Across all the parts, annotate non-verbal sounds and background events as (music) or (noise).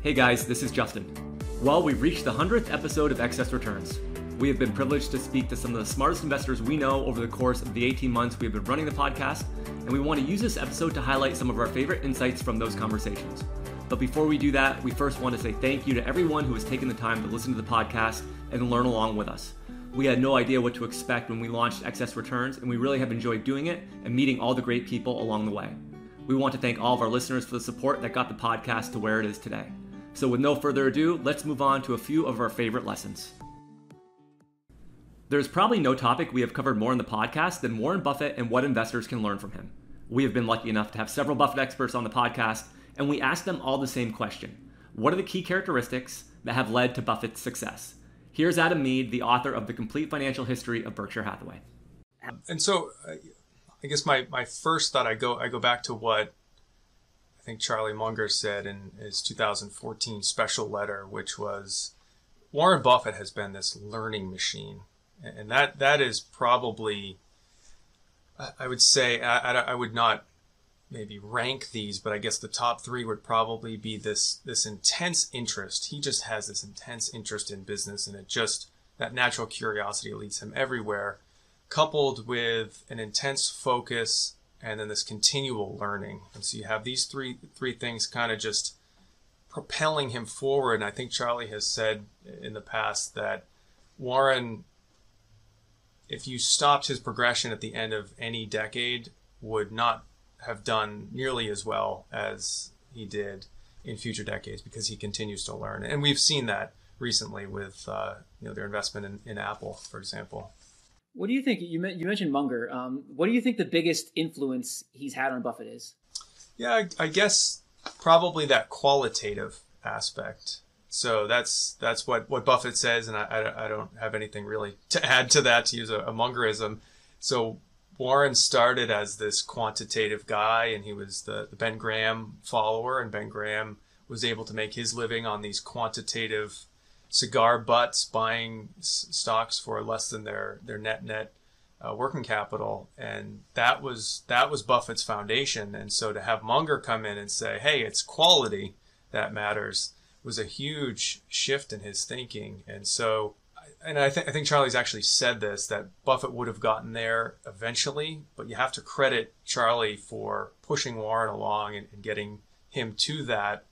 Hey guys, this is Justin. Well, we've reached the 100th episode of Excess Returns. We have been privileged to speak to some of the smartest investors we know over the course of the 18 months we have been running the podcast, and we want to use this episode to highlight some of our favorite insights from those conversations. But before we do that, we first want to say thank you to everyone who has taken the time to listen to the podcast and learn along with us. We had no idea what to expect when we launched Excess Returns, and we really have enjoyed doing it and meeting all the great people along the way. We want to thank all of our listeners for the support that got the podcast to where it is today. So, with no further ado, let's move on to a few of our favorite lessons. There's probably no topic we have covered more in the podcast than Warren Buffett and what investors can learn from him. We have been lucky enough to have several Buffett experts on the podcast, and we asked them all the same question What are the key characteristics that have led to Buffett's success? Here's Adam Mead, the author of The Complete Financial History of Berkshire Hathaway. And so, I guess my, my first thought I go I go back to what think Charlie Munger said in his 2014 special letter, which was Warren Buffett has been this learning machine, and that that is probably I would say I, I would not maybe rank these, but I guess the top three would probably be this this intense interest. He just has this intense interest in business, and it just that natural curiosity leads him everywhere, coupled with an intense focus and then this continual learning. And so you have these three three things kind of just propelling him forward. And I think Charlie has said in the past that Warren, if you stopped his progression at the end of any decade, would not have done nearly as well as he did in future decades because he continues to learn. And we've seen that recently with uh, you know their investment in, in, Apple, for example. What do you think? You, you mentioned Munger. Um, what do you think the biggest influence he's had on Buffett is? Yeah, I, I guess probably that qualitative aspect. So that's that's what, what Buffett says, and I, I, I don't have anything really (laughs) to add to that to use a, a Mungerism. So Warren started as this quantitative guy, and he was the, the Ben Graham follower, and Ben Graham was able to make his living on these quantitative cigar butts, buying s- stocks for less than their their net net uh, working capital, and that was that was Buffett's foundation. And so to have Munger come in and say, "Hey, it's quality that matters," was a huge shift in his thinking. And so and I, th- I think Charlie's actually said this that Buffett would have gotten there eventually, but you have to credit Charlie for pushing Warren along and, and getting him to that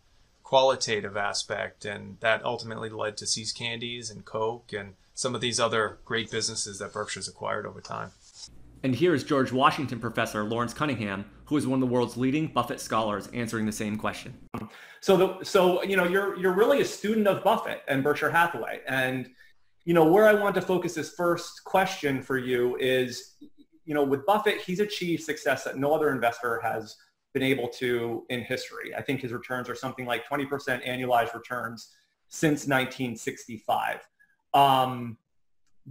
qualitative aspect, and that ultimately led to See's Candies and Coke and some of these other great businesses that Berkshire's acquired over time. And here is George Washington professor Lawrence Cunningham, who is one of the world's leading Buffett scholars, answering the same question. So, the, so you know, you're you're really a student of Buffett and Berkshire Hathaway, and you know, where I want to focus this first question for you is, you know, with Buffett, he's achieved success that no other investor has been able to in history. I think his returns are something like 20% annualized returns since 1965. Um,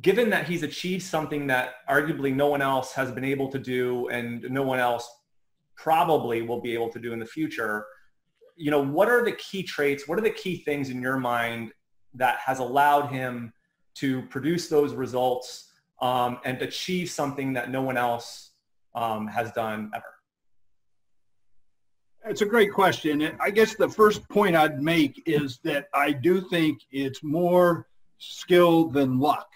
given that he's achieved something that arguably no one else has been able to do and no one else probably will be able to do in the future, you know, what are the key traits? What are the key things in your mind that has allowed him to produce those results um, and achieve something that no one else um, has done ever? It's a great question. I guess the first point I'd make is that I do think it's more skill than luck.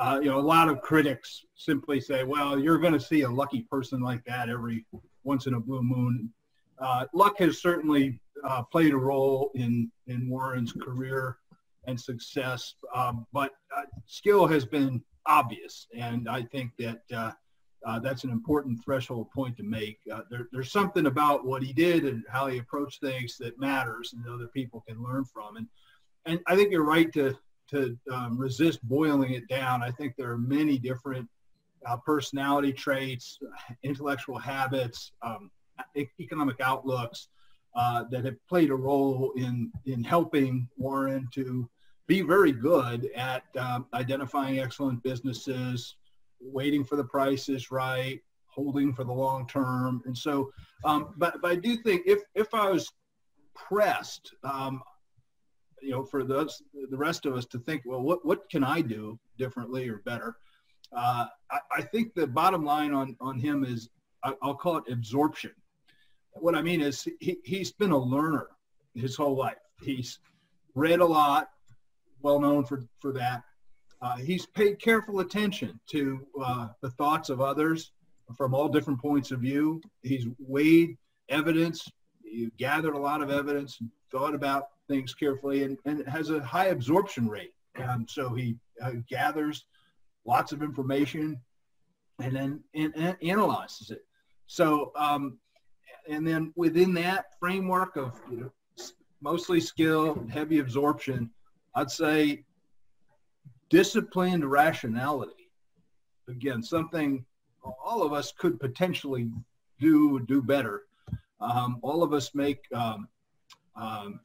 Uh, you know, a lot of critics simply say, well, you're going to see a lucky person like that every once in a blue moon. Uh, luck has certainly uh, played a role in, in Warren's career and success. Um, but uh, skill has been obvious, and I think that uh, that's an important threshold point to make. Uh, there, there's something about what he did and how he approached things that matters, and other people can learn from. And and I think you're right to to um, resist boiling it down. I think there are many different uh, personality traits, intellectual habits, um, economic outlooks uh, that have played a role in in helping Warren to be very good at um, identifying excellent businesses, waiting for the prices right, holding for the long term, and so. Um, but, but I do think if if I was pressed, um, you know, for those the rest of us to think, well, what what can I do differently or better? Uh, I, I, think the bottom line on on him is I, will call it absorption. What I mean is he, he's been a learner his whole life. He's read a lot, well known for for that. Uh, he's paid careful attention to uh, the thoughts of others from all different points of view. He's weighed evidence, he gathered a lot of evidence, and thought about things carefully, and, and has a high absorption rate. Um, so he uh, gathers lots of information and then and, and analyzes it. So, um, and then within that framework of you know, mostly skill, heavy absorption, I'd say disciplined rationality. Again, something all of us could potentially do do better. Um, all of us make um, um,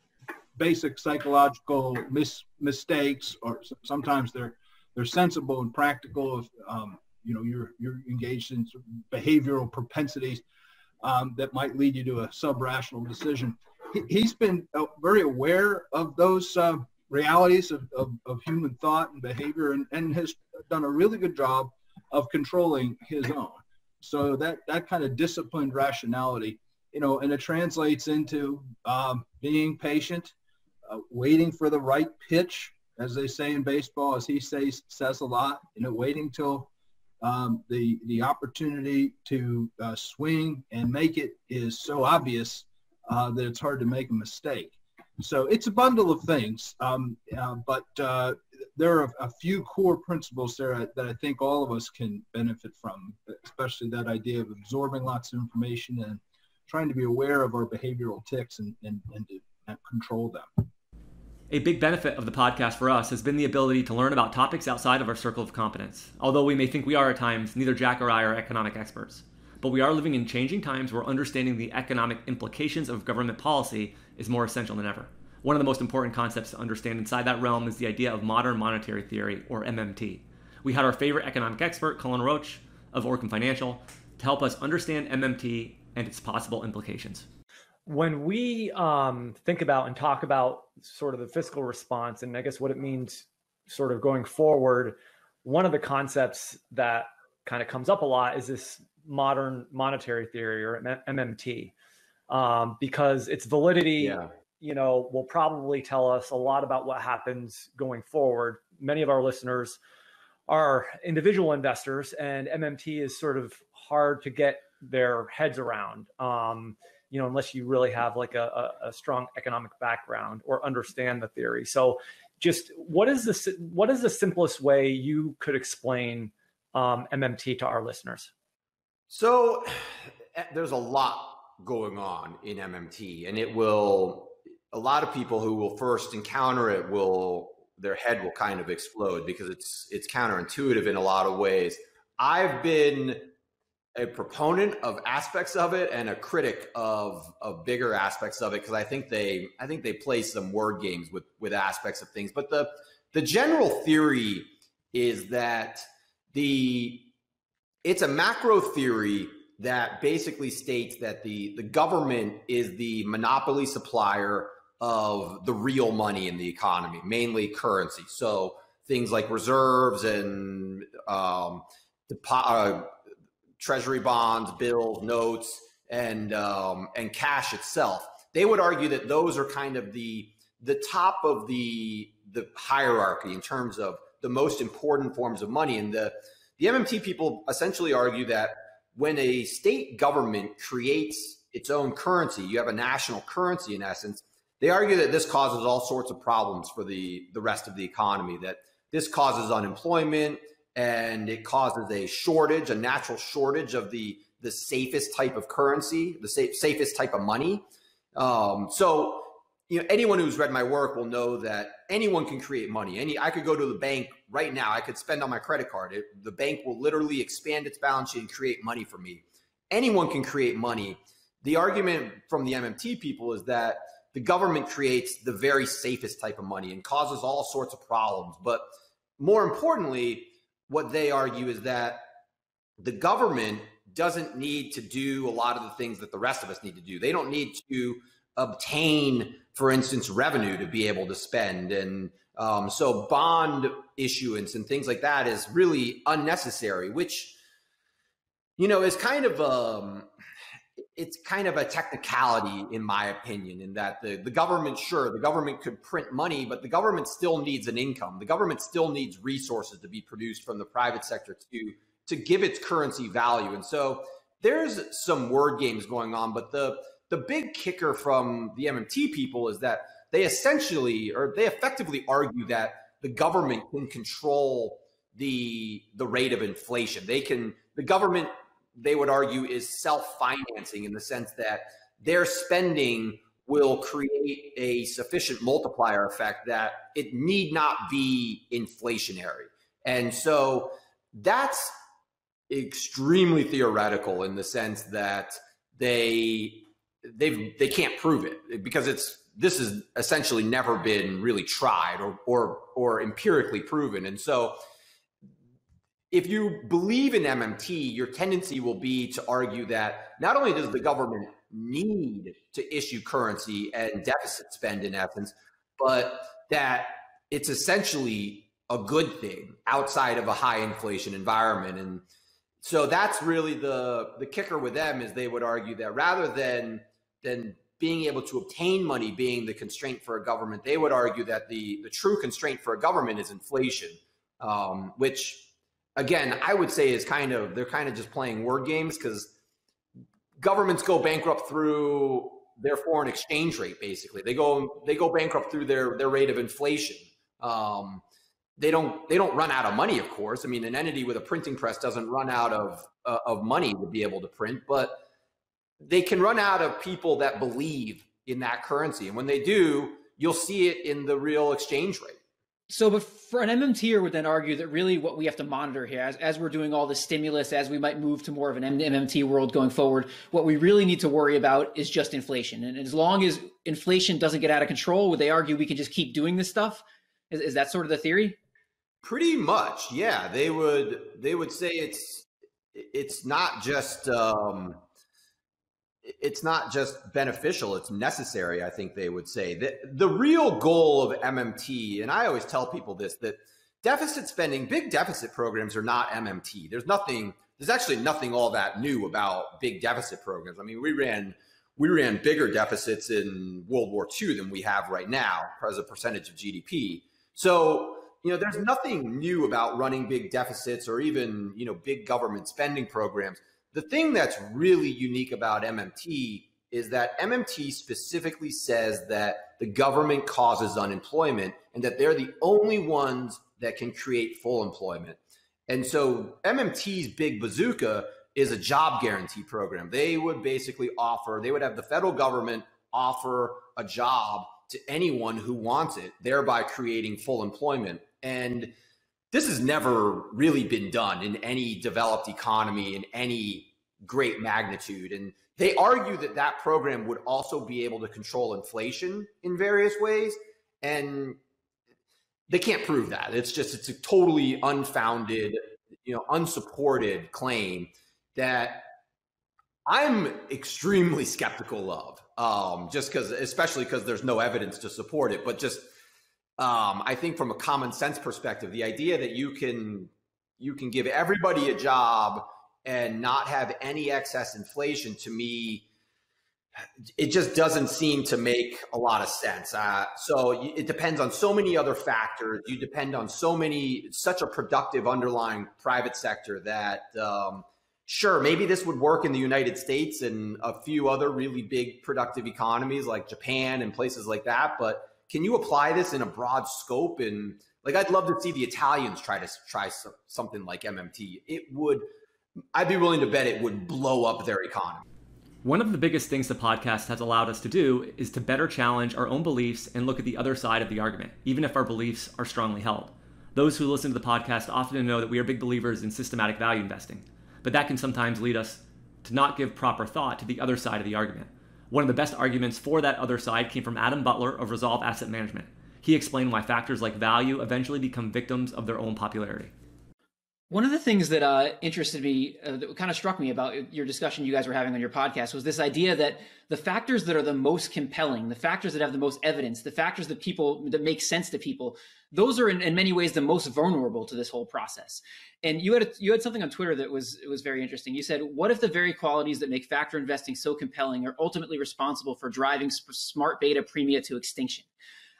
basic psychological mis- mistakes, or sometimes they're they're sensible and practical. If um, you know you're you're engaged in behavioral propensities um, that might lead you to a sub-rational decision. He, has been uh, very aware of those uh, realities of, of, of, human thought and behavior, and, and has done a really good job of controlling his own. So that that kind of disciplined rationality, you know, and it translates into um, being patient, uh, waiting for the right pitch, as they say in baseball, as he says says a lot. You know, waiting till um, the the opportunity to uh, swing and make it is so obvious uh, that it's hard to make a mistake. So it's a bundle of things, um, uh, but uh, there are a few core principles there that I think all of us can benefit from, especially that idea of absorbing lots of information and trying to be aware of our behavioral ticks and, and, and to control them. A big benefit of the podcast for us has been the ability to learn about topics outside of our circle of competence. Although we may think we are at times, neither Jack or I are economic experts. But we are living in changing times where understanding the economic implications of government policy is more essential than ever. One of the most important concepts to understand inside that realm is the idea of modern monetary theory, or MMT. We had our favorite economic expert, Cullen Roche of Orcam Financial, to help us understand MMT and its possible implications. When we um, think about and talk about sort of the fiscal response and I guess what it means sort of going forward, one of the concepts that kind of comes up a lot is this modern monetary theory or MMT um, because its validity yeah you know, will probably tell us a lot about what happens going forward. Many of our listeners are individual investors, and MMT is sort of hard to get their heads around. Um, you know, unless you really have like a, a, a, strong economic background or understand the theory. So, just what is the what is the simplest way you could explain um, MMT to our listeners? So, (sighs) eh, there's a lot going on in MMT, and it will a lot of people who will first encounter it will their head will kind of explode because it's it's counterintuitive in a lot of ways. I've been a proponent of aspects of it and a critic of of bigger aspects of it because I think they I think they play some word games with with aspects of things. But the the general theory is that the it's a macro theory that basically states that the the government is the monopoly supplier of the real money in the economy, mainly currency. So things like reserves and um, uh, treasury bonds, bills, notes, and um, and cash itself. They would argue that those are kind of the the top of the the hierarchy in terms of the most important forms of money. And the the MMT people essentially argue that when a state government creates its own currency, you have a national currency in essence they argue that this causes all sorts of problems for the, the rest of the economy, that this causes unemployment and it causes a shortage, a natural shortage of the, the safest type of currency, the safe, safest type of money. Um, so, you know, anyone who's read my work will know that anyone can create money. Any, I could go to the bank right now. I could spend on my credit card. It, the bank will literally expand its balance sheet and create money for me. Anyone can create money the argument from the MMT people is that the government creates the very safest type of money and causes all sorts of problems. But more importantly, what they argue is that the government doesn't need to do a lot of the things that the rest of us need to do. They don't need to obtain, for instance, revenue to be able to spend. And um, so bond issuance and things like that is really unnecessary, which, you know, is kind of um, it's kind of a technicality in my opinion in that the, the government sure the government could print money but the government still needs an income the government still needs resources to be produced from the private sector to to give its currency value and so there's some word games going on but the the big kicker from the mmt people is that they essentially or they effectively argue that the government can control the the rate of inflation they can the government they would argue is self-financing in the sense that their spending will create a sufficient multiplier effect that it need not be inflationary. And so that's extremely theoretical in the sense that they they they can't prove it because it's this has essentially never been really tried or or or empirically proven. And so if you believe in MMT, your tendency will be to argue that not only does the government need to issue currency and deficit spend in essence, but that it's essentially a good thing outside of a high inflation environment. And so that's really the the kicker with them is they would argue that rather than than being able to obtain money being the constraint for a government, they would argue that the the true constraint for a government is inflation, um, which again, I would say is kind of they're kind of just playing word games because governments go bankrupt through their foreign exchange rate. Basically, they go they go bankrupt through their their rate of inflation. Um, they don't they don't run out of money, of course. I mean, an entity with a printing press doesn't run out of uh, of money to be able to print, but they can run out of people that believe in that currency, and when they do, you'll see it in the real exchange rate. So, but for an MMTer would then argue that really what we have to monitor here, as, as we're doing all the stimulus, as we might move to more of an MMT world going forward, what we really need to worry about is just inflation. And as long as inflation doesn't get out of control, would they argue we can just keep doing this stuff? Is, is that sort of the theory? Pretty much, yeah. They would they would say it's it's not just um, it's not just beneficial, it's necessary, I think they would say. The, the real goal of MMT, and I always tell people this, that deficit spending, big deficit programs are not MMT. There's nothing, there's actually nothing all that new about big deficit programs. I mean, we ran we ran bigger deficits in World War II than we have right now as a percentage of GDP. So, you know, there's nothing new about running big deficits or even, you know, big government spending programs. The thing that's really unique about MMT is that MMT specifically says that the government causes unemployment and that they're the only ones that can create full employment. And so MMT's big bazooka is a job guarantee program. They would basically offer, they would have the federal government offer a job to anyone who wants it, thereby creating full employment. And this has never really been done in any developed economy in any great magnitude. And they argue that that program would also be able to control inflation in various ways. And they can't prove that. It's just, it's a totally unfounded, you know, unsupported claim that I'm extremely skeptical of. Um, just because, especially because there's no evidence to support it, but just um, I think from a common sense perspective, the idea that you can you can give everybody a job and not have any excess inflation to me it just doesn't seem to make a lot of sense. Uh, so it depends on so many other factors. You depend on so many, such a productive underlying private sector that, um, sure, maybe this would work in the United States and a few other really big productive economies like Japan and places like that. But can you apply this in a broad scope? And like, I'd love to see the Italians try to try something like MMT. It would, I'd be willing to bet it would blow up their economy. One of the biggest things the podcast has allowed us to do is to better challenge our own beliefs and look at the other side of the argument, even if our beliefs are strongly held. Those who listen to the podcast often know that we are big believers in systematic value investing, but that can sometimes lead us to not give proper thought to the other side of the argument. One of the best arguments for that other side came from Adam Butler of Resolve Asset Management. He explained why factors like value eventually become victims of their own popularity. One of the things that uh, interested me, uh, that kind of struck me about your discussion you guys were having on your podcast was this idea that the factors that are the most compelling, the factors that have the most evidence, the factors that people that make sense to people, those are in, in many ways the most vulnerable to this whole process. And you had a, you had something on Twitter that was was very interesting. You said, "What if the very qualities that make factor investing so compelling are ultimately responsible for driving smart beta premia to extinction?"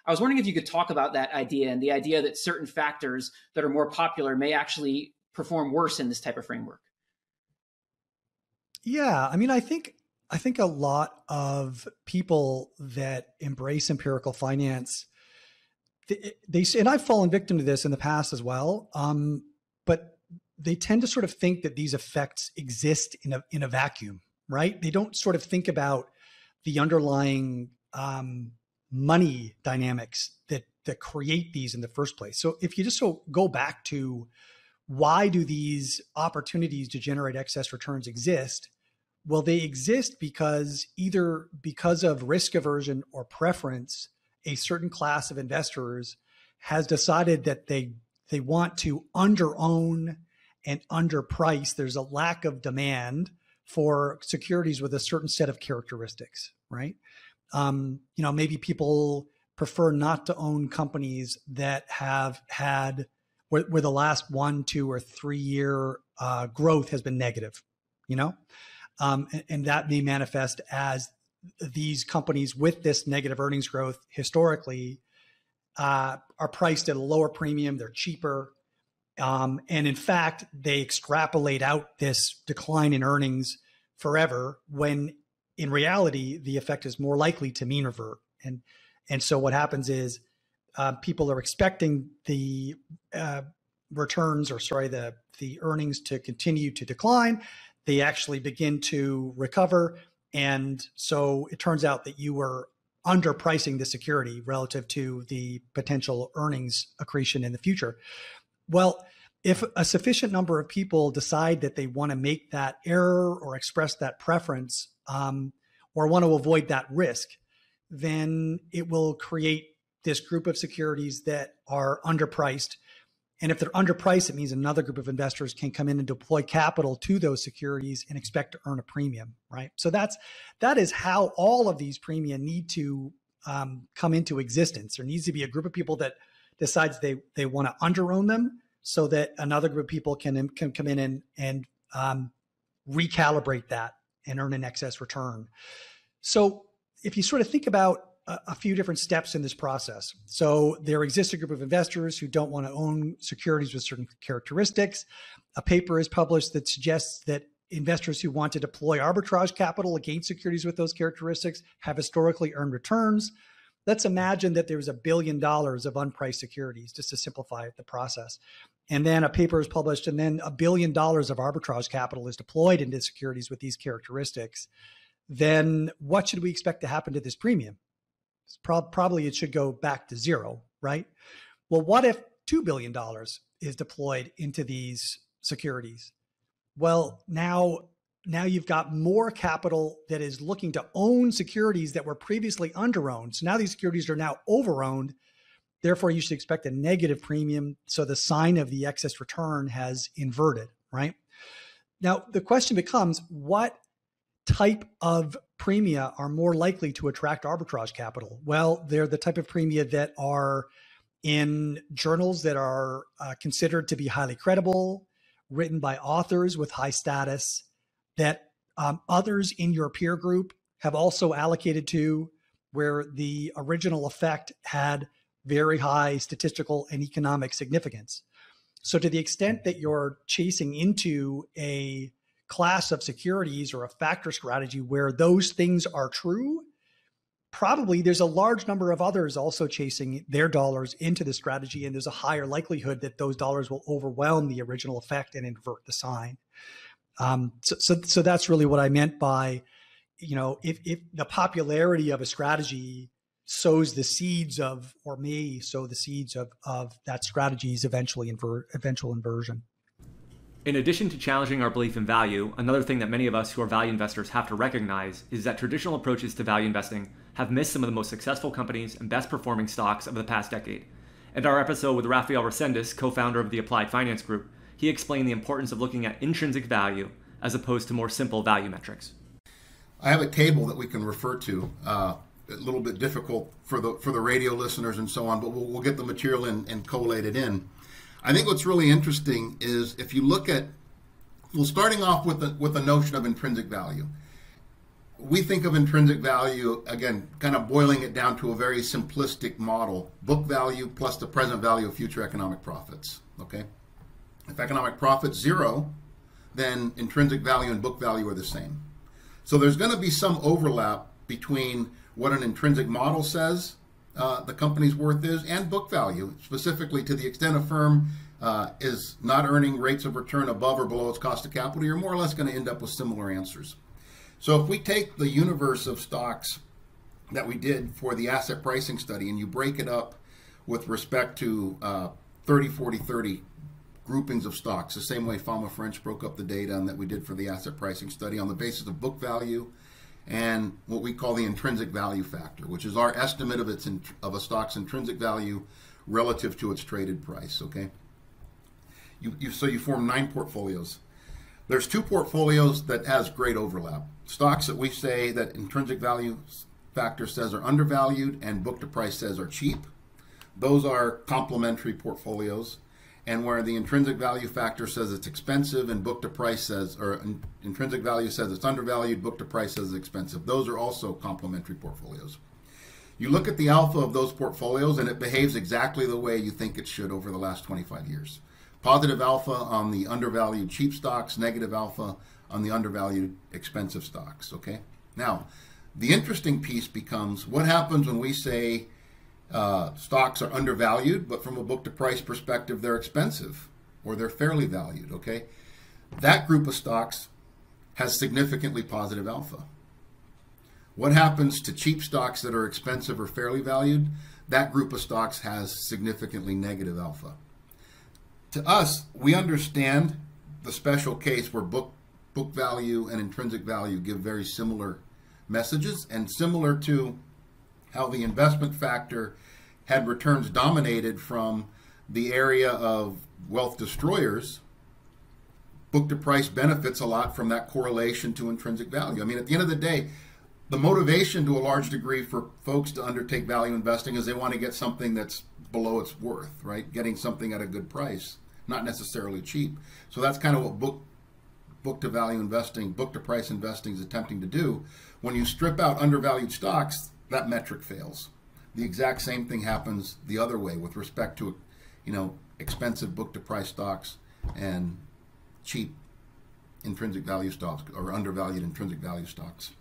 I was wondering if you could talk about that idea and the idea that certain factors that are more popular may actually perform worse in this type of framework? Yeah, I mean, I think I think a lot of people that embrace empirical finance, they, they and I've fallen victim to this in the past as well. Um, but they tend to sort of think that these effects exist in a in a vacuum, right? They don't sort of think about the underlying um, money dynamics that that create these in the first place. So if you just so go back to why do these opportunities to generate excess returns exist? Well, they exist because either because of risk aversion or preference, a certain class of investors has decided that they they want to under own and underprice. There's a lack of demand for securities with a certain set of characteristics, right? Um, you know, maybe people prefer not to own companies that have had where, where the last one, two, or three year uh, growth has been negative, you know? Um, and, and that may manifest as these companies with this negative earnings growth historically uh, are priced at a lower premium, they're cheaper. Um, and in fact, they extrapolate out this decline in earnings forever when in reality, the effect is more likely to mean revert. And, and so what happens is uh, people are expecting the uh, returns or sorry the the earnings to continue to decline. They actually begin to recover. And so it turns out that you were underpricing the security relative to the potential earnings accretion in the future. Well if a sufficient number of people decide that they want to make that error or express that preference um, or want to avoid that risk then it will create this group of securities that are underpriced. And if they're underpriced, it means another group of investors can come in and deploy capital to those securities and expect to earn a premium, right? So that's that is how all of these premia need to um, come into existence. There needs to be a group of people that decides they they want to underown them, so that another group of people can can come in and and um, recalibrate that and earn an excess return. So if you sort of think about a, few different steps in this process. So there exists a group of investors who don't want to own securities with certain characteristics. A paper is published that suggests that investors who want to deploy arbitrage capital against securities with those characteristics have historically earned returns. Let's imagine that there's a billion dollars of unpriced securities, just to simplify the process. And then a paper is published, and then a billion dollars of arbitrage capital is deployed into securities with these characteristics. Then what should we expect to happen to this premium? Pro- probably it should go back to zero, right? Well, what if $2 billion is deployed into these securities? Well, now now you've got more capital that is looking to own securities that were previously underowned. So now these securities are now overowned. Therefore, you should expect a negative premium. So the sign of the excess return has inverted, right? Now, the question becomes what type of premia are more likely to attract arbitrage capital? Well, they're the type of premia that are in journals that are uh, considered to be highly credible, written by authors with high status, that um, others in your peer group have also allocated to, where the original effect had very high statistical and economic significance. So, to the extent that you're chasing into a class of securities or a factor strategy where those things are true, probably there's a large number of others also chasing their dollars into the strategy, and there's a higher likelihood that those dollars will overwhelm the original effect and invert the sign. Um, so, so, so that's really what I meant by, you know, if, if the popularity of a strategy sows the seeds of, or may sow the seeds of, of that strategy's eventually invert, eventual inversion. In addition to challenging our belief in value, another thing that many of us who are value investors have to recognize is that traditional approaches to value investing have missed some of the most successful companies and best performing stocks of the past decade. In our episode with Rafael Resendes, co founder of the Applied Finance Group, he explained the importance of looking at intrinsic value as opposed to more simple value metrics. I have a table that we can refer to. Uh, a little bit difficult for the for the radio listeners and so on, but we'll, we'll get the material in, and collate it in. I think what's really interesting is if you look at, well, starting off with the with the notion of intrinsic value. We think of intrinsic value again, kind of boiling it down to a very simplistic model: book value plus the present value of future economic profits. Okay, if economic profits zero, then intrinsic value and book value are the same. So there's going to be some overlap between what an intrinsic model says uh, the company's worth is and book value, specifically to the extent a firm uh, is not earning rates of return above or below its cost of capital, you're more or less going to end up with similar answers. So if we take the universe of stocks that we did for the asset pricing study and you break it up with respect to uh, 30, 40, 30 groupings of stocks, the same way Fama French broke up the data that we did for the asset pricing study on the basis of book value and what we call the intrinsic value factor, which is our estimate of its of a stock's intrinsic value relative to its traded price. Okay. You, you so you form nine portfolios. There's two portfolios that has great overlap. Stocks that we say that intrinsic value factor says are undervalued and book to price says are cheap. Those are complementary portfolios and where the intrinsic value factor says it's expensive and book to price says, or in, intrinsic value says it's undervalued, book to price says it's expensive. Those are also complementary portfolios. You look at the alpha of those portfolios and it behaves exactly the way you think it should over the last 25 years. Positive alpha on the undervalued cheap stocks, negative alpha on the undervalued expensive stocks. Okay. Now, the interesting piece becomes what happens when we say uh, stocks are undervalued, but from a book to price perspective, they're expensive or they're fairly valued. Okay, that group of stocks has significantly positive alpha. What happens to cheap stocks that are expensive or fairly valued? That group of stocks has significantly negative alpha. To us, we understand the special case where book book value and intrinsic value give very similar messages and similar to how the investment factor had returns dominated from the area of wealth destroyers, book to price benefits a lot from that correlation to intrinsic value. I mean, at the end of the day, the motivation to a large degree for folks to undertake value investing is they want to get something that's below its worth, right? Getting something at a good price, not necessarily cheap. So that's kind of what book book to value investing, book to price investing is attempting to do. When you strip out undervalued stocks, that metric fails. The exact same thing happens the other way with respect to, you know, expensive book to price stocks and cheap intrinsic value stocks or undervalued intrinsic value stocks.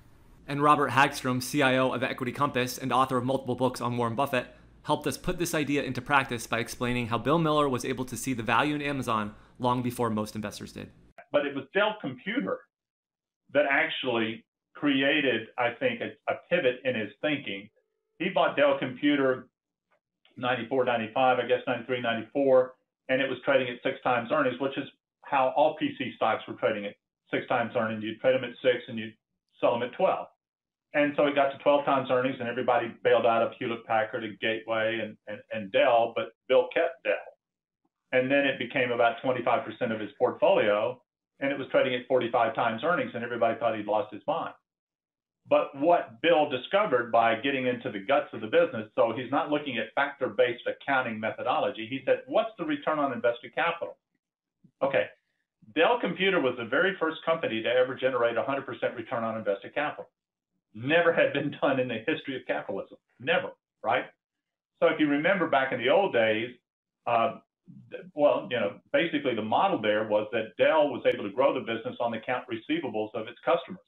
And Robert Hagstrom, CIO of Equity Compass and author of multiple books on Warren Buffett, helped us put this idea into practice by explaining how Bill Miller was able to see the value in Amazon long before most investors did. But it was Dell Computer that actually created, I think, a, a pivot in his thinking. He bought Dell Computer 94, 95, I guess 93, 94, and it was trading at six times earnings, which is how all PC stocks were trading at six times earnings. You'd trade them at six and you'd sell them at 12. And so it got to 12 times earnings, and everybody bailed out of Hewlett Packard and Gateway and, and, and Dell, but Bill kept Dell. And then it became about 25% of his portfolio, and it was trading at 45 times earnings, and everybody thought he'd lost his mind. But what Bill discovered by getting into the guts of the business, so he's not looking at factor based accounting methodology. He said, What's the return on invested capital? Okay. Dell Computer was the very first company to ever generate 100% return on invested capital. Never had been done in the history of capitalism. Never, right? So if you remember back in the old days, uh, well, you know, basically the model there was that Dell was able to grow the business on the account receivables of its customers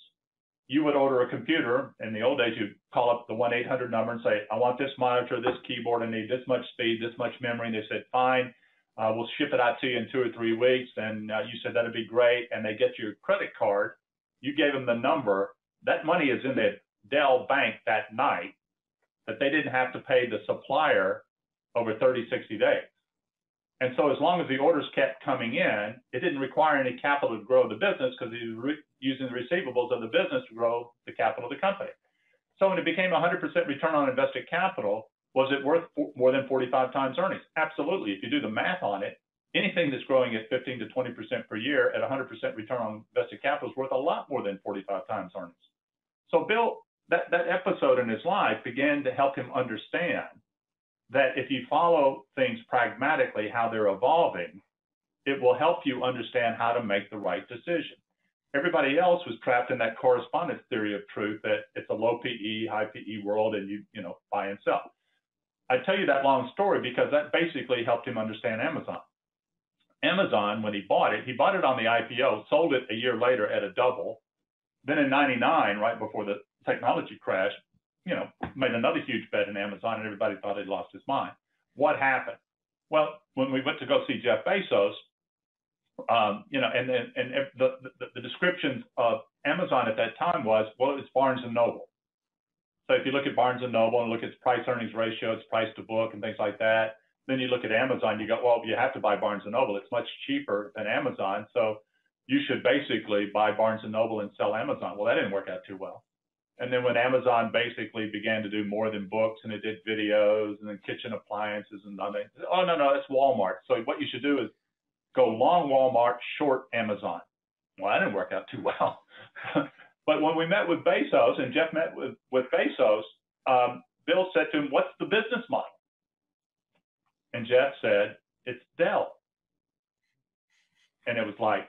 you would order a computer. In the old days, you'd call up the 1 800 number and say, I want this monitor, this keyboard, I need this much speed, this much memory. And they said, fine, uh, we'll ship it out to you in two or three weeks. And uh, you said, that'd be great. And they get your credit card. You gave them the number. That money is in the Dell bank that night, but they didn't have to pay the supplier over 30, 60 days. And so as long as the orders kept coming in, it didn't require any capital to grow the business because he was re- using the receivables of the business to grow the capital of the company. So when it became 100% return on invested capital, was it worth more than 45 times earnings? Absolutely. If you do the math on it, anything that's growing at 15 to 20% per year at 100% return on invested capital is worth a lot more than 45 times earnings. So Bill, that, that episode in his life began to help him understand that if you follow things pragmatically, how they're evolving, it will help you understand how to make the right decision. Everybody else was trapped in that correspondence theory of truth that it's a low PE, high PE world and you, you know, buy and sell. I tell you that long story because that basically helped him understand Amazon. Amazon, when he bought it, he bought it on the IPO, sold it a year later at a double. Then in 99, right before the technology crash, you know, made another huge bet in Amazon and everybody thought he'd lost his mind. What happened? Well, when we went to go see Jeff Bezos, um, you know, and, and, and the, the, the descriptions of Amazon at that time was, well, it's Barnes and Noble. So if you look at Barnes and Noble and look at its price earnings ratio, its price to book and things like that, then you look at Amazon, you go, well, you have to buy Barnes and Noble. It's much cheaper than Amazon. So you should basically buy Barnes and Noble and sell Amazon. Well, that didn't work out too well. And then when Amazon basically began to do more than books and it did videos and then kitchen appliances and other, oh no, no, that's Walmart. So what you should do is go long Walmart, short Amazon. Well, that didn't work out too well. (laughs) but when we met with Bezos and Jeff met with, with Bezos, um, Bill said to him, what's the business model? And Jeff said, it's Dell. And it was like,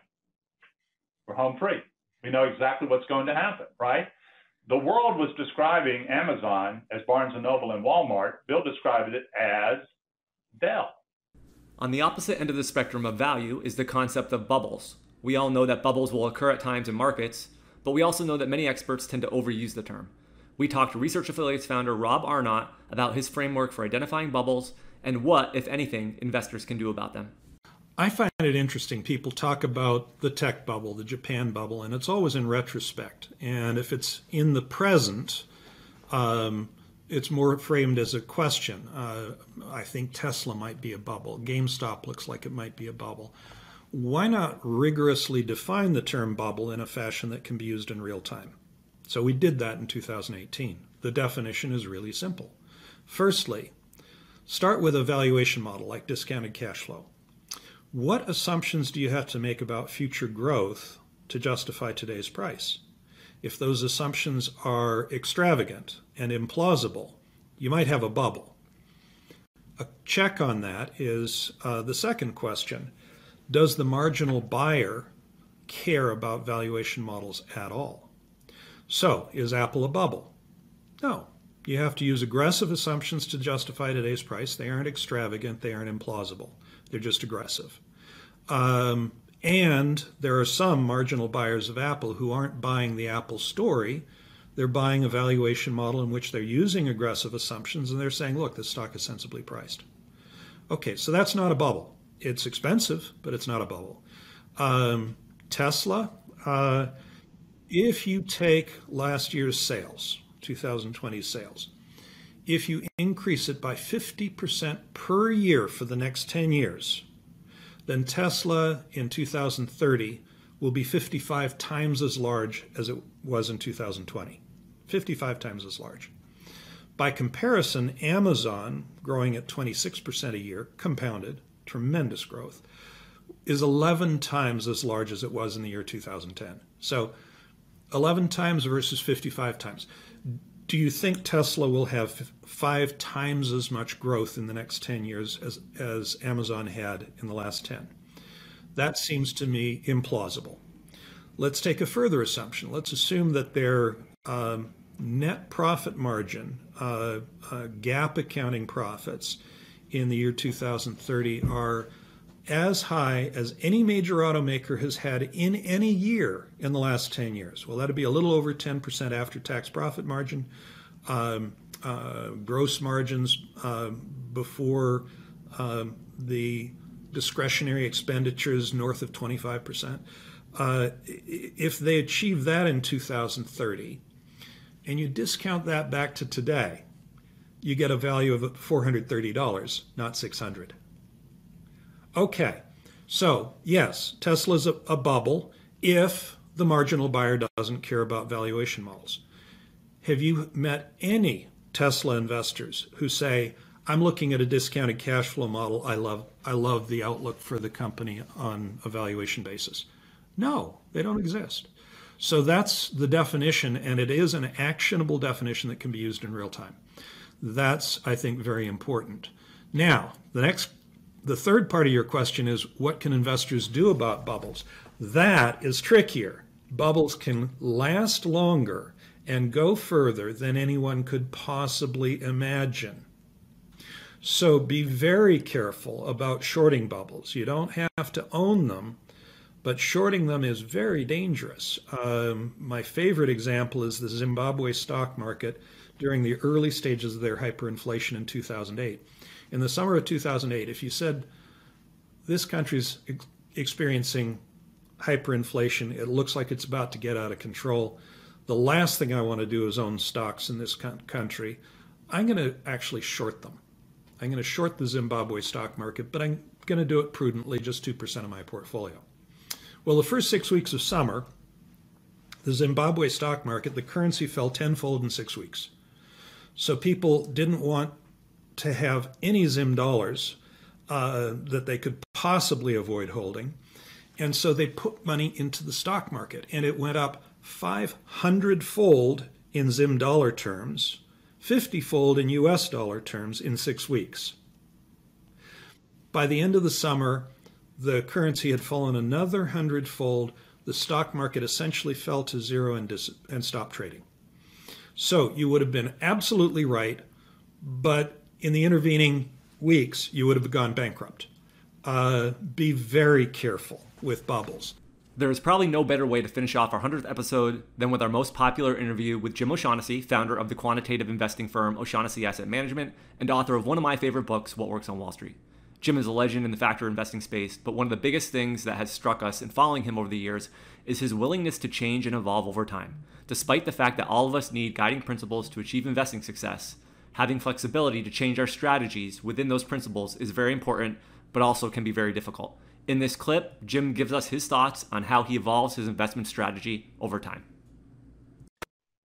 we're home free. We know exactly what's going to happen, right? The world was describing Amazon as Barnes and Noble and Walmart. Bill described it as Dell. On the opposite end of the spectrum of value is the concept of bubbles. We all know that bubbles will occur at times in markets, but we also know that many experts tend to overuse the term. We talked to Research Affiliates founder Rob Arnott about his framework for identifying bubbles and what, if anything, investors can do about them. I find it interesting. People talk about the tech bubble, the Japan bubble, and it's always in retrospect. And if it's in the present, um, it's more framed as a question. Uh, I think Tesla might be a bubble. GameStop looks like it might be a bubble. Why not rigorously define the term bubble in a fashion that can be used in real time? So we did that in 2018. The definition is really simple. Firstly, start with a valuation model like discounted cash flow. What assumptions do you have to make about future growth to justify today's price? If those assumptions are extravagant and implausible, you might have a bubble. A check on that is uh, the second question Does the marginal buyer care about valuation models at all? So, is Apple a bubble? No. You have to use aggressive assumptions to justify today's price. They aren't extravagant, they aren't implausible. They're just aggressive. Um, and there are some marginal buyers of Apple who aren't buying the Apple story. They're buying a valuation model in which they're using aggressive assumptions and they're saying, look, this stock is sensibly priced. Okay, so that's not a bubble. It's expensive, but it's not a bubble. Um, Tesla, uh, if you take last year's sales, 2020 sales, if you increase it by 50% per year for the next 10 years, then Tesla in 2030 will be 55 times as large as it was in 2020. 55 times as large. By comparison, Amazon, growing at 26% a year, compounded, tremendous growth, is 11 times as large as it was in the year 2010. So 11 times versus 55 times do you think Tesla will have five times as much growth in the next 10 years as, as Amazon had in the last 10? That seems to me implausible. Let's take a further assumption. Let's assume that their um, net profit margin, uh, uh, GAAP accounting profits in the year 2030 are as high as any major automaker has had in any year in the last 10 years. Well, that'd be a little over 10% after tax profit margin. Um, uh, gross margins uh, before um, the discretionary expenditures north of 25%. Uh, if they achieve that in 2030 and you discount that back to today, you get a value of $430, not 600. Okay, so yes, Tesla's a, a bubble if the marginal buyer doesn't care about valuation models. Have you met any Tesla investors who say, I'm looking at a discounted cash flow model. I love I love the outlook for the company on a valuation basis. No, they don't exist. So that's the definition, and it is an actionable definition that can be used in real time. That's, I think, very important. Now, the next, the third part of your question is what can investors do about bubbles? That is trickier. Bubbles can last longer and go further than anyone could possibly imagine. So be very careful about shorting bubbles. You don't have to own them, but shorting them is very dangerous. Um, my favorite example is the Zimbabwe stock market during the early stages of their hyperinflation in 2008. In the summer of 2008, if you said this country's ex- experiencing hyperinflation, it looks like it's about to get out of control. The last thing I want to do is own stocks in this country. I'm going to actually short them. I'm going to short the Zimbabwe stock market, but I'm going to do it prudently, just 2% of my portfolio. Well, the first six weeks of summer, the Zimbabwe stock market, the currency fell tenfold in six weeks. So people didn't want to have any Zim dollars uh, that they could possibly avoid holding. And so they put money into the stock market, and it went up 500 fold in Zim dollar terms, 50 fold in US dollar terms in six weeks. By the end of the summer, the currency had fallen another hundredfold. The stock market essentially fell to zero and, dis- and stopped trading. So you would have been absolutely right, but in the intervening weeks, you would have gone bankrupt. Uh, be very careful with bubbles. There is probably no better way to finish off our 100th episode than with our most popular interview with Jim O'Shaughnessy, founder of the quantitative investing firm O'Shaughnessy Asset Management and author of one of my favorite books, What Works on Wall Street. Jim is a legend in the factor investing space, but one of the biggest things that has struck us in following him over the years is his willingness to change and evolve over time. Despite the fact that all of us need guiding principles to achieve investing success, having flexibility to change our strategies within those principles is very important, but also can be very difficult. In this clip, Jim gives us his thoughts on how he evolves his investment strategy over time.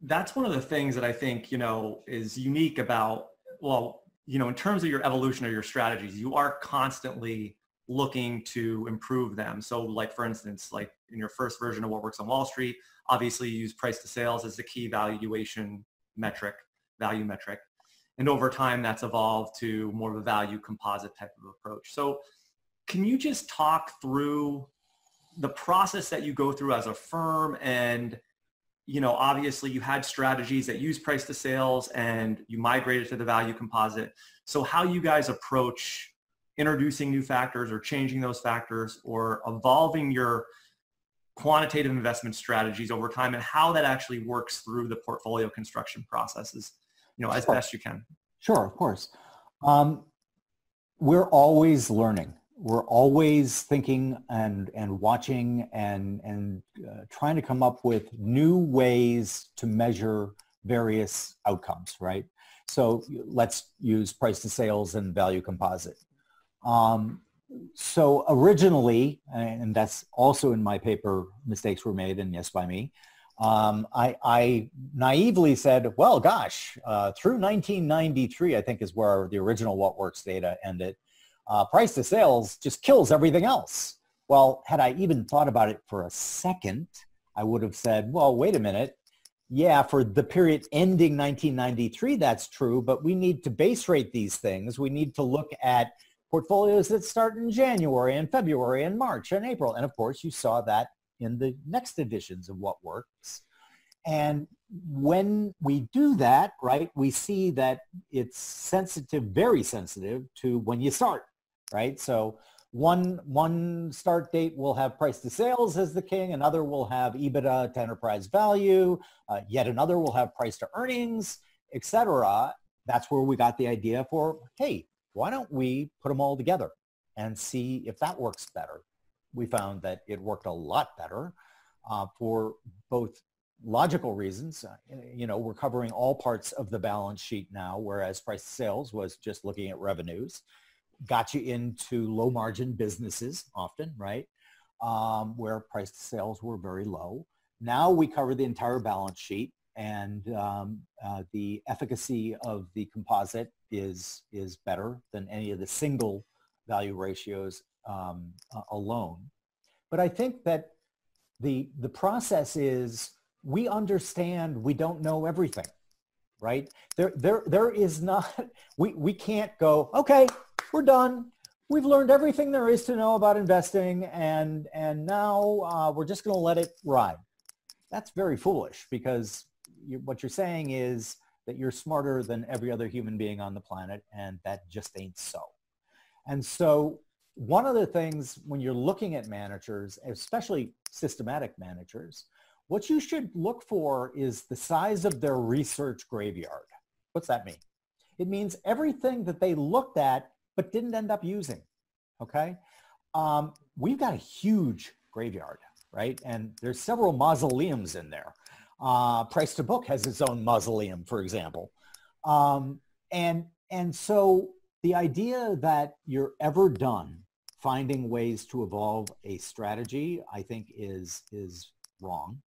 That's one of the things that I think, you know, is unique about, well, you know, in terms of your evolution or your strategies, you are constantly looking to improve them. So like, for instance, like in your first version of what works on Wall Street, obviously you use price to sales as the key valuation metric, value metric. And over time that's evolved to more of a value composite type of approach. So can you just talk through the process that you go through as a firm and you know, obviously you had strategies that use price to sales and you migrated to the value composite. So how you guys approach introducing new factors or changing those factors or evolving your quantitative investment strategies over time and how that actually works through the portfolio construction processes, you know, as sure. best you can. Sure, of course. Um, we're always learning we're always thinking and and watching and and uh, trying to come up with new ways to measure various outcomes right so let's use price to sales and value composite um, so originally and that's also in my paper mistakes were made and yes by me um, I, I, naively said, well, gosh, uh, through 1993, I think is where the original What Works data ended uh, price to sales just kills everything else. Well, had I even thought about it for a second, I would have said, well, wait a minute. Yeah, for the period ending 1993, that's true, but we need to base rate these things. We need to look at portfolios that start in January and February and March and April. And of course, you saw that in the next editions of What Works. And when we do that, right, we see that it's sensitive, very sensitive to when you start right? So one one start date will have price to sales as the king, another will have EBITDA to enterprise value, uh, yet another will have price to earnings, etc. That's where we got the idea for, hey, why don't we put them all together and see if that works better? We found that it worked a lot better uh, for both logical reasons. Uh, you know, we're covering all parts of the balance sheet now, whereas price sales was just looking at revenues got you into low margin businesses often, right? Um, where price sales were very low. Now we cover the entire balance sheet and um, uh, the efficacy of the composite is, is better than any of the single value ratios um, alone. But I think that the, the process is we understand we don't know everything, right? There, there, there is not, (laughs) we, we can't go, okay, we're done. We've learned everything there is to know about investing and, and now uh, we're just going to let it ride. That's very foolish because you, what you're saying is that you're smarter than every other human being on the planet and that just ain't so. And so one of the things when you're looking at managers, especially systematic managers, what you should look for is the size of their research graveyard. What's that mean? It means everything that they looked at but didn't end up using. Okay? Um, we've got a huge graveyard, right? And there's several mausoleums in there. Uh, Price to Book has its own mausoleum, for example. Um, and, and so the idea that you're ever done finding ways to evolve a strategy, I think is, is wrong.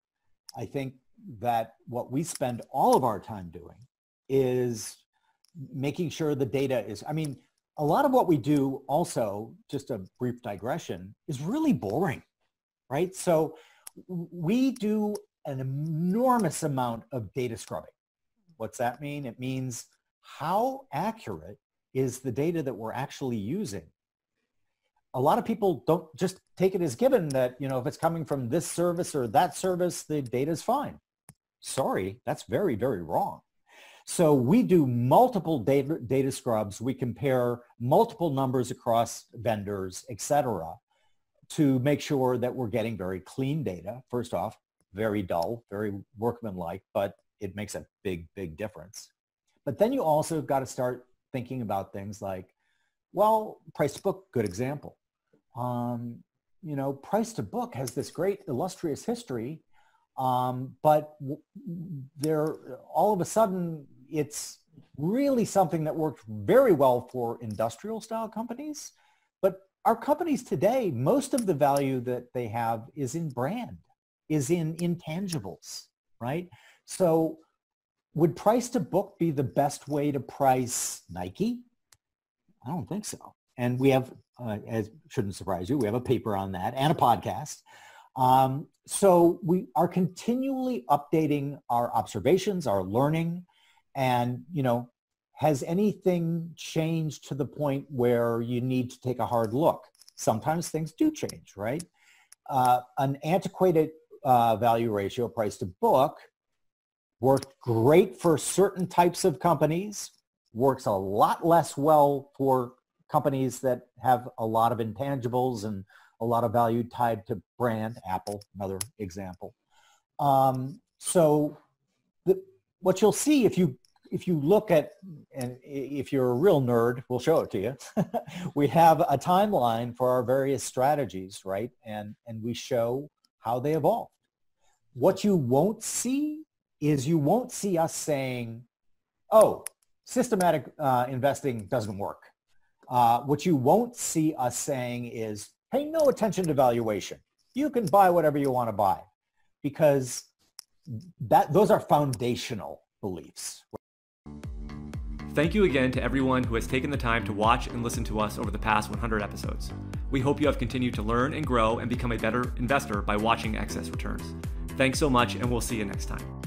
I think that what we spend all of our time doing is making sure the data is, I mean, a lot of what we do also, just a brief digression, is really boring, right? So we do an enormous amount of data scrubbing. What's that mean? It means how accurate is the data that we're actually using a lot of people don't just take it as given that, you know, if it's coming from this service or that service, the data is fine. Sorry, that's very, very wrong. So we do multiple data, data scrubs. We compare multiple numbers across vendors, et cetera, to make sure that we're getting very clean data. First off, very dull, very workmanlike, but it makes a big, big difference. But then you also got to start thinking about things like, well, price book, good example um, you know, price to book has this great illustrious history, um, but there, all of a sudden, it's really something that worked very well for industrial style companies. But our companies today, most of the value that they have is in brand, is in intangibles, right? So would price to book be the best way to price Nike? I don't think so. And we have uh, as shouldn't surprise you, we have a paper on that and a podcast. Um, so we are continually updating our observations, our learning, and you know, has anything changed to the point where you need to take a hard look? Sometimes things do change, right? Uh, an antiquated uh, value ratio, price to book, worked great for certain types of companies, works a lot less well for companies that have a lot of intangibles and a lot of value tied to brand, Apple, another example. Um, so the, what you'll see if you if you look at, and if you're a real nerd, we'll show it to you. (laughs) we have a timeline for our various strategies, right? And, and we show how they evolved. What you won't see is you won't see us saying, oh, systematic uh, investing doesn't work. Uh, what you won't see us saying is pay no attention to valuation. You can buy whatever you want to buy because that those are foundational beliefs. Thank you again to everyone who has taken the time to watch and listen to us over the past 100 episodes. We hope you have continued to learn and grow and become a better investor by watching Excess Returns. Thanks so much, and we'll see you next time.